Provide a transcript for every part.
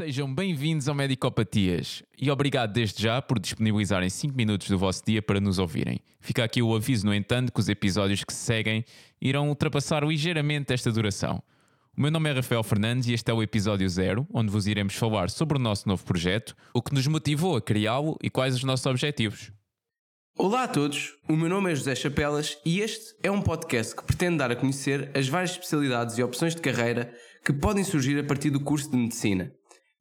Sejam bem-vindos ao Medicopatias e obrigado desde já por disponibilizarem 5 minutos do vosso dia para nos ouvirem. Fica aqui o aviso, no entanto, que os episódios que se seguem irão ultrapassar ligeiramente esta duração. O meu nome é Rafael Fernandes e este é o episódio zero, onde vos iremos falar sobre o nosso novo projeto, o que nos motivou a criá-lo e quais os nossos objetivos. Olá a todos, o meu nome é José Chapelas e este é um podcast que pretende dar a conhecer as várias especialidades e opções de carreira que podem surgir a partir do curso de Medicina.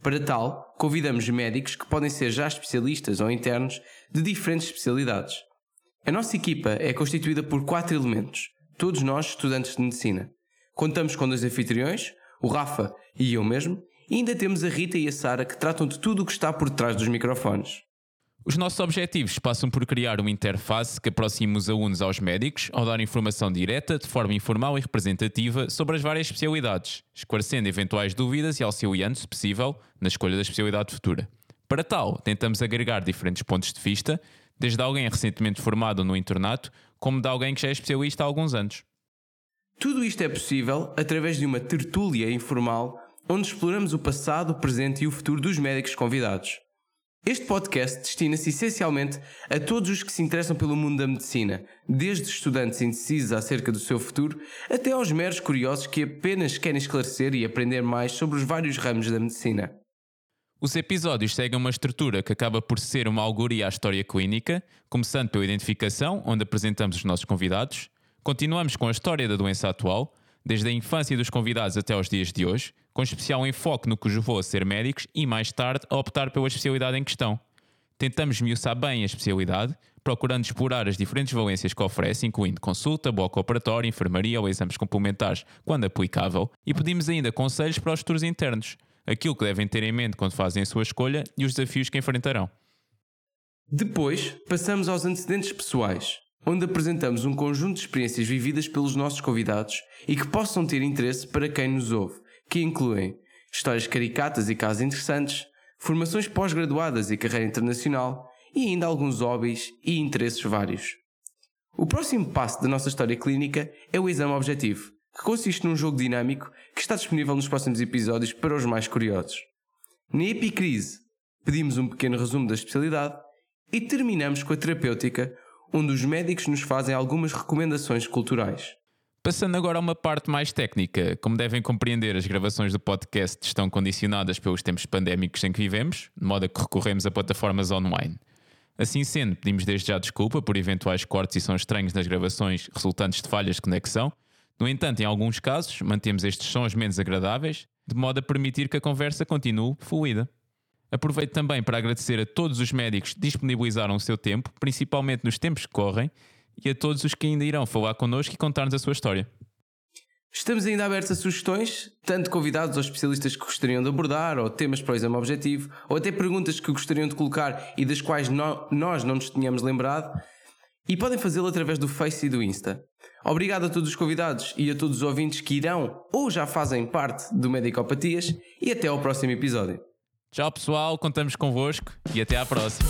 Para tal, convidamos médicos que podem ser já especialistas ou internos de diferentes especialidades. A nossa equipa é constituída por quatro elementos, todos nós estudantes de Medicina. Contamos com dois anfitriões, o Rafa e eu mesmo, e ainda temos a Rita e a Sara que tratam de tudo o que está por trás dos microfones. Os nossos objetivos passam por criar uma interface que aproxime os alunos aos médicos ao dar informação direta, de forma informal e representativa, sobre as várias especialidades, esclarecendo eventuais dúvidas e auxiliando, se possível, na escolha da especialidade futura. Para tal, tentamos agregar diferentes pontos de vista, desde alguém recentemente formado no internato, como de alguém que já é especialista há alguns anos. Tudo isto é possível através de uma tertúlia informal onde exploramos o passado, o presente e o futuro dos médicos convidados. Este podcast destina-se essencialmente a todos os que se interessam pelo mundo da medicina, desde estudantes indecisos acerca do seu futuro até aos meros curiosos que apenas querem esclarecer e aprender mais sobre os vários ramos da medicina. Os episódios seguem uma estrutura que acaba por ser uma alegoria à história clínica, começando pela identificação, onde apresentamos os nossos convidados, continuamos com a história da doença atual, desde a infância dos convidados até aos dias de hoje, com especial enfoque no que os a ser médicos e mais tarde a optar pela especialidade em questão. Tentamos miuçar bem a especialidade, procurando explorar as diferentes valências que oferece, incluindo consulta, bloco operatório, enfermaria ou exames complementares, quando aplicável, e pedimos ainda conselhos para os futuros internos, aquilo que devem ter em mente quando fazem a sua escolha e os desafios que enfrentarão. Depois, passamos aos antecedentes pessoais, onde apresentamos um conjunto de experiências vividas pelos nossos convidados e que possam ter interesse para quem nos ouve, que incluem histórias caricatas e casos interessantes, formações pós-graduadas e carreira internacional e ainda alguns hobbies e interesses vários. O próximo passo da nossa história clínica é o exame objetivo, que consiste num jogo dinâmico que está disponível nos próximos episódios para os mais curiosos. Na epicrise, pedimos um pequeno resumo da especialidade e terminamos com a terapêutica, onde os médicos nos fazem algumas recomendações culturais. Passando agora a uma parte mais técnica, como devem compreender, as gravações do podcast estão condicionadas pelos tempos pandémicos em que vivemos, de modo a que recorremos a plataformas online. Assim sendo, pedimos desde já desculpa por eventuais cortes e sons estranhos nas gravações resultantes de falhas de conexão. No entanto, em alguns casos, mantemos estes sons menos agradáveis, de modo a permitir que a conversa continue fluida. Aproveito também para agradecer a todos os médicos que disponibilizaram o seu tempo, principalmente nos tempos que correm, e a todos os que ainda irão falar connosco e contar-nos a sua história. Estamos ainda abertos a sugestões, tanto convidados ou especialistas que gostariam de abordar, ou temas para o exame objetivo, ou até perguntas que gostariam de colocar e das quais no, nós não nos tínhamos lembrado, e podem fazê-lo através do Face e do Insta. Obrigado a todos os convidados e a todos os ouvintes que irão ou já fazem parte do Medicopatias e até ao próximo episódio. Tchau pessoal, contamos convosco e até à próxima.